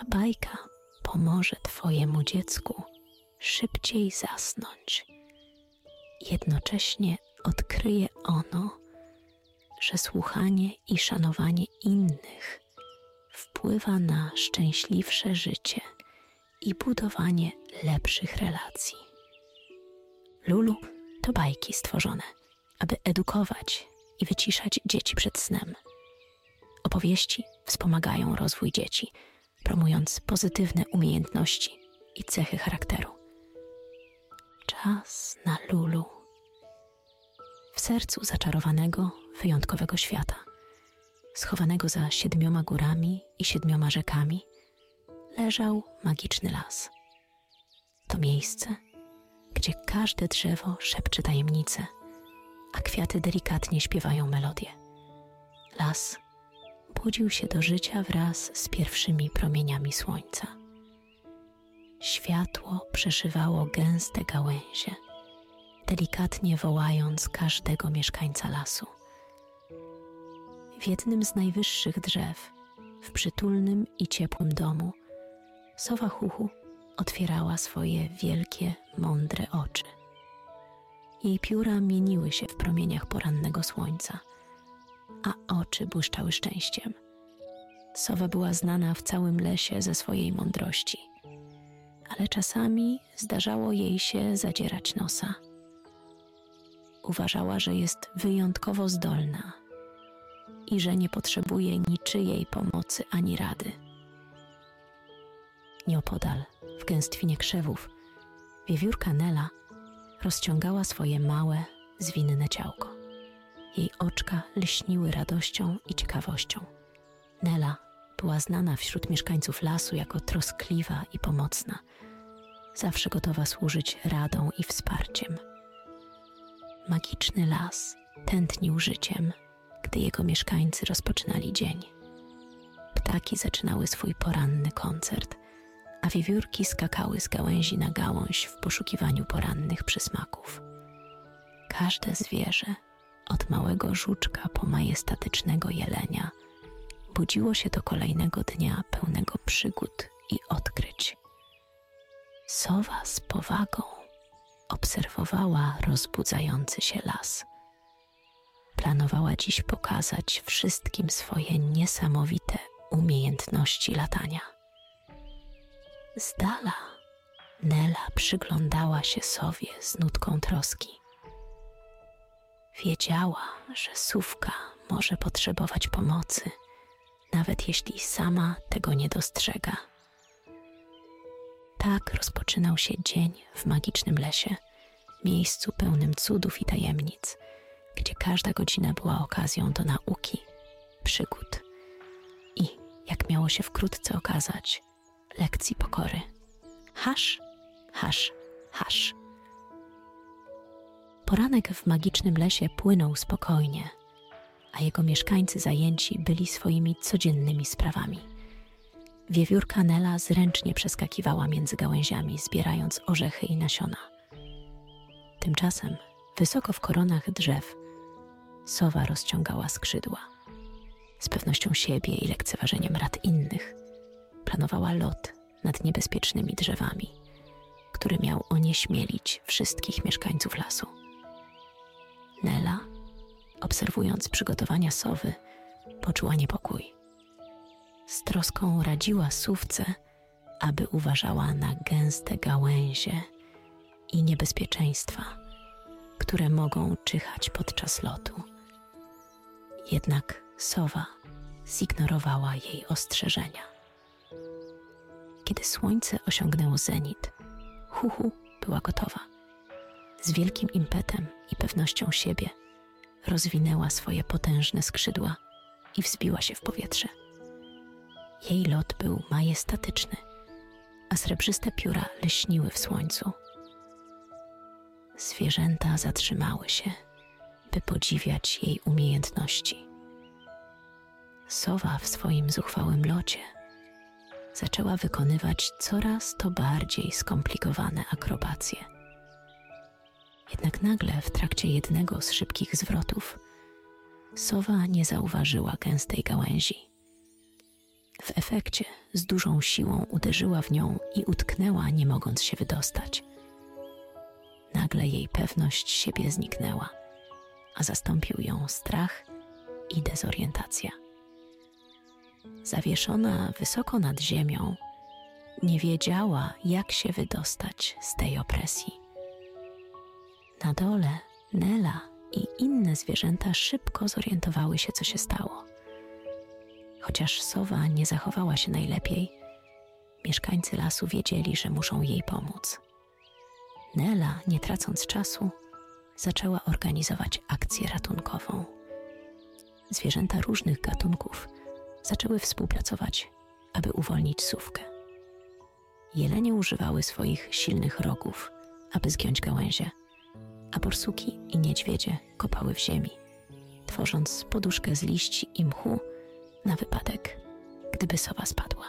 Ta bajka pomoże Twojemu dziecku szybciej zasnąć. Jednocześnie odkryje ono, że słuchanie i szanowanie innych wpływa na szczęśliwsze życie i budowanie lepszych relacji. Lulu to bajki stworzone, aby edukować i wyciszać dzieci przed snem. Opowieści wspomagają rozwój dzieci, promując pozytywne umiejętności i cechy charakteru. Czas na Lulu. W sercu zaczarowanego, wyjątkowego świata, schowanego za siedmioma górami i siedmioma rzekami, leżał magiczny las. To miejsce, gdzie każde drzewo szepcze tajemnice, a kwiaty delikatnie śpiewają melodię. Las budził się do życia wraz z pierwszymi promieniami słońca. Światło przeszywało gęste gałęzie, delikatnie wołając każdego mieszkańca lasu. W jednym z najwyższych drzew, w przytulnym i ciepłym domu, sowa Huchu otwierała swoje wielkie, mądre oczy. Jej pióra mieniły się w promieniach porannego słońca, a oczy błyszczały szczęściem. Sowa była znana w całym lesie ze swojej mądrości, ale czasami zdarzało jej się zadzierać nosa. Uważała, że jest wyjątkowo zdolna i że nie potrzebuje niczyjej pomocy ani rady. Nieopodal, w gęstwinie krzewów, wiewiórka Nela rozciągała swoje małe, zwinne ciałko. Jej oczka lśniły radością i ciekawością. Nela była znana wśród mieszkańców lasu jako troskliwa i pomocna, zawsze gotowa służyć radą i wsparciem. Magiczny las tętnił życiem, gdy jego mieszkańcy rozpoczynali dzień. Ptaki zaczynały swój poranny koncert, a wiewiórki skakały z gałęzi na gałąź w poszukiwaniu porannych przysmaków. Każde zwierzę, od małego żuczka po majestatycznego jelenia, budziło się do kolejnego dnia pełnego przygód i odkryć. Sowa z powagą obserwowała rozbudzający się las. Planowała dziś pokazać wszystkim swoje niesamowite umiejętności latania. Z dala Nela przyglądała się sowie z nutką troski. Wiedziała, że sówka może potrzebować pomocy, nawet jeśli sama tego nie dostrzega. Tak rozpoczynał się dzień w magicznym lesie, miejscu pełnym cudów i tajemnic, gdzie każda godzina była okazją do nauki, przygód i, jak miało się wkrótce okazać, lekcji pokory. Hasz, hasz, hasz. Poranek w magicznym lesie płynął spokojnie, a jego mieszkańcy zajęci byli swoimi codziennymi sprawami. Wiewiórka Nela zręcznie przeskakiwała między gałęziami, zbierając orzechy i nasiona. Tymczasem, wysoko w koronach drzew, sowa rozciągała skrzydła. Z pewnością siebie i lekceważeniem rad innych, planowała lot nad niebezpiecznymi drzewami, który miał onieśmielić wszystkich mieszkańców lasu. Nela, obserwując przygotowania sowy, poczuła niepokój. Z troską radziła sówce, aby uważała na gęste gałęzie i niebezpieczeństwa, które mogą czyhać podczas lotu. Jednak sowa zignorowała jej ostrzeżenia. Kiedy słońce osiągnęło zenit, Huhu była gotowa. Z wielkim impetem i pewnością siebie rozwinęła swoje potężne skrzydła i wzbiła się w powietrze. Jej lot był majestatyczny, a srebrzyste pióra lśniły w słońcu. Zwierzęta zatrzymały się, by podziwiać jej umiejętności. Sowa w swoim zuchwałym locie zaczęła wykonywać coraz to bardziej skomplikowane akrobacje. Jednak nagle w trakcie jednego z szybkich zwrotów sowa nie zauważyła gęstej gałęzi. W efekcie z dużą siłą uderzyła w nią i utknęła, nie mogąc się wydostać. Nagle jej pewność siebie zniknęła, a zastąpił ją strach i dezorientacja. Zawieszona wysoko nad ziemią, nie wiedziała, jak się wydostać z tej opresji. Na dole Nela i inne zwierzęta szybko zorientowały się, co się stało. Chociaż sowa nie zachowała się najlepiej, mieszkańcy lasu wiedzieli, że muszą jej pomóc. Nela, nie tracąc czasu, zaczęła organizować akcję ratunkową. Zwierzęta różnych gatunków zaczęły współpracować, aby uwolnić sówkę. Jelenie używały swoich silnych rogów, aby zgiąć gałęzie, a borsuki i niedźwiedzie kopały w ziemi, tworząc poduszkę z liści i mchu na wypadek, gdyby sowa spadła.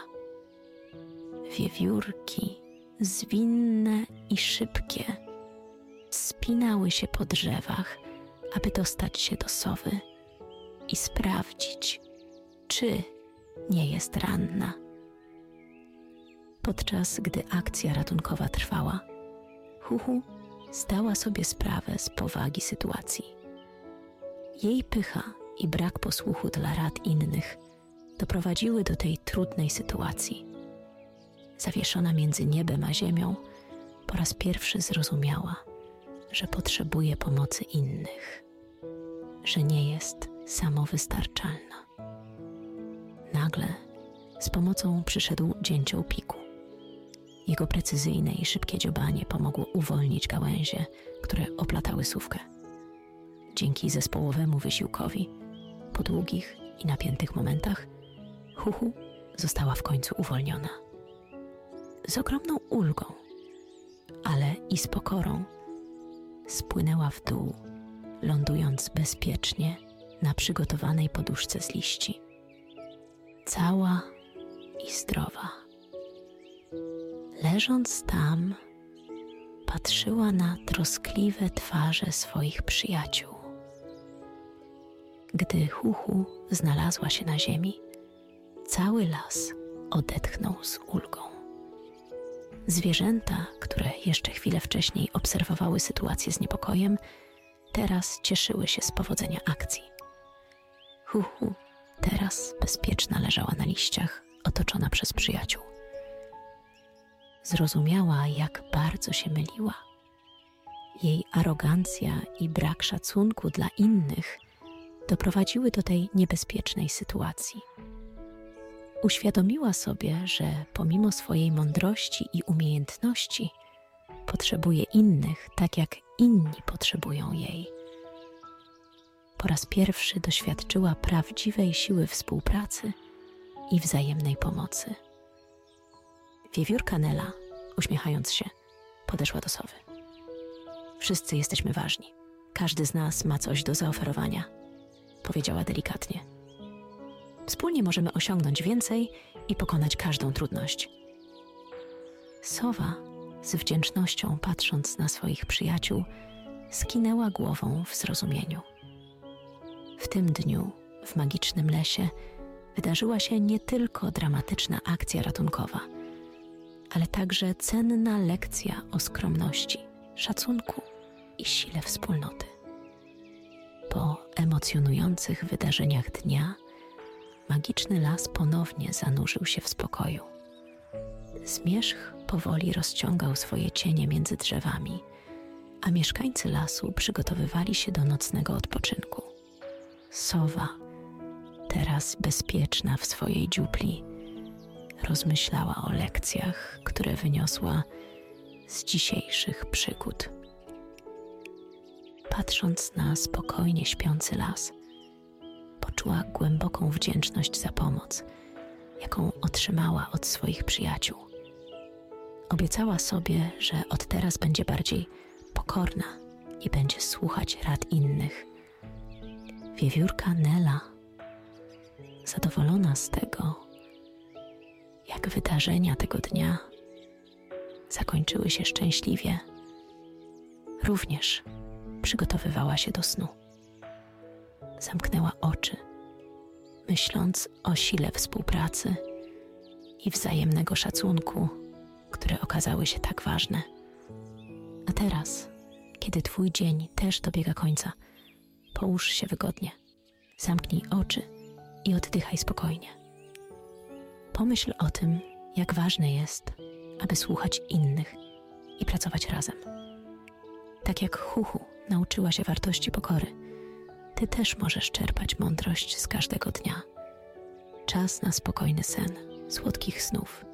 Wiewiórki, zwinne i szybkie, spinały się po drzewach, aby dostać się do sowy i sprawdzić, czy nie jest ranna. Podczas gdy akcja ratunkowa trwała, Huhu zdała sobie sprawę z powagi sytuacji. Jej pycha i brak posłuchu dla rad innych doprowadziły do tej trudnej sytuacji. Zawieszona między niebem a ziemią, po raz pierwszy zrozumiała, że potrzebuje pomocy innych, że nie jest samowystarczalna. Nagle z pomocą przyszedł dzięcioł piku. Jego precyzyjne i szybkie dziobanie pomogło uwolnić gałęzie, które oplatały sówkę. Dzięki zespołowemu wysiłkowi, po długich i napiętych momentach, Huhu została w końcu uwolniona. Z ogromną ulgą, ale i z pokorą, spłynęła w dół, lądując bezpiecznie na przygotowanej poduszce z liści. Cała i zdrowa. Leżąc tam, patrzyła na troskliwe twarze swoich przyjaciół. Gdy Huhu znalazła się na ziemi, cały las odetchnął z ulgą. Zwierzęta, które jeszcze chwilę wcześniej obserwowały sytuację z niepokojem, teraz cieszyły się z powodzenia akcji. Huhu teraz bezpieczna leżała na liściach, otoczona przez przyjaciół. Zrozumiała, jak bardzo się myliła. Jej arogancja i brak szacunku dla innych doprowadziły do tej niebezpiecznej sytuacji. Uświadomiła sobie, że pomimo swojej mądrości i umiejętności, potrzebuje innych tak jak inni potrzebują jej. Po raz pierwszy doświadczyła prawdziwej siły współpracy i wzajemnej pomocy. Wiewiórka Nela, uśmiechając się, podeszła do sowy. Wszyscy jesteśmy ważni. Każdy z nas ma coś do zaoferowania, powiedziała delikatnie. Wspólnie możemy osiągnąć więcej i pokonać każdą trudność. Sowa, z wdzięcznością patrząc na swoich przyjaciół, skinęła głową w zrozumieniu. W tym dniu, w magicznym lesie, wydarzyła się nie tylko dramatyczna akcja ratunkowa, ale także cenna lekcja o skromności, szacunku i sile wspólnoty. Po emocjonujących wydarzeniach dnia, magiczny las ponownie zanurzył się w spokoju. Zmierzch powoli rozciągał swoje cienie między drzewami, a mieszkańcy lasu przygotowywali się do nocnego odpoczynku. Sowa, teraz bezpieczna w swojej dziupli, rozmyślała o lekcjach, które wyniosła z dzisiejszych przygód. Patrząc na spokojnie śpiący las, poczuła głęboką wdzięczność za pomoc, jaką otrzymała od swoich przyjaciół. Obiecała sobie, że od teraz będzie bardziej pokorna i będzie słuchać rad innych. Wiewiórka Nela, zadowolona z tego, jak wydarzenia tego dnia zakończyły się szczęśliwie, również przygotowywała się do snu zamknęła oczy, myśląc o sile współpracy i wzajemnego szacunku, które okazały się tak ważne. A teraz, kiedy Twój dzień też dobiega końca, połóż się wygodnie, zamknij oczy i oddychaj spokojnie. Pomyśl o tym, jak ważne jest, aby słuchać innych i pracować razem. Tak jak Huhu nauczyła się wartości pokory, Ty też możesz czerpać mądrość z każdego dnia. Czas na spokojny sen, słodkich snów